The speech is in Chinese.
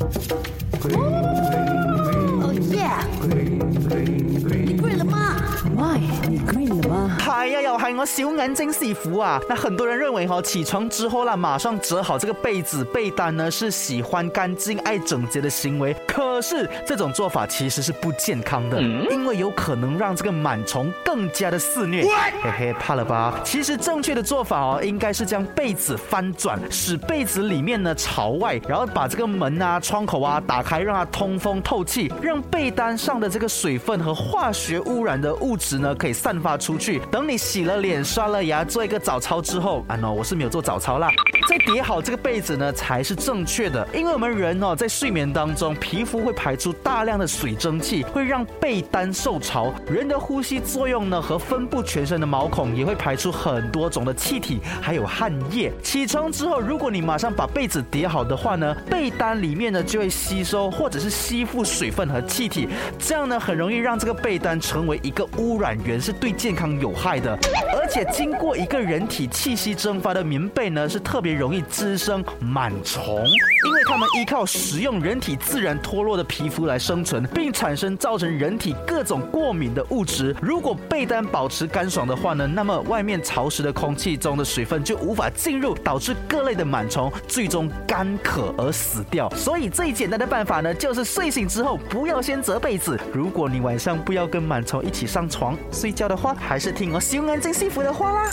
哦哎呀，又係我小眼睛師傅啊！那很多人认为哈，起床之后啦，马上折好这个被子被单呢，是喜欢干净、爱整洁的行为。可是这种做法其实是不健康的，因为有可能让这个螨虫更加的肆虐。嘿嘿，怕了吧？其实正确的做法哦，应该是将被子翻转，使被子里面呢朝外，然后把这个门啊、窗口啊打开，让它通风透气，让被单上的这个水分和化学污染的物质呢可以散发出去。等你洗了脸、刷了牙、做一个早操之后，啊，喏，我是没有做早操啦，再叠好这个被子呢才是正确的。因为我们人哦在睡眠当中，皮肤会排出大量的水蒸气，会让被单受潮。人的呼吸作用呢和分布全身的毛孔也会排出很多种的气体，还有汗液。起床之后，如果你马上把被子叠好的话呢，被单里面呢就会吸收或者是吸附水分和气体，这样呢很容易让这个被单成为一个污染源，是对健康有害的。而且经过一个人体气息蒸发的棉被呢，是特别容易滋生螨虫，因为它们依靠食用人体自然脱落的皮肤来生存，并产生造成人体各种过敏的物质。如果被单保持干爽的话呢，那么外面潮湿的空气中的水分就无法进入，导致各类的螨虫最终干渴而死掉。所以最简单的办法呢，就是睡醒之后不要先折被子。如果你晚上不要跟螨虫一起上床睡觉的话，还是听我用眼睛师傅的花啦。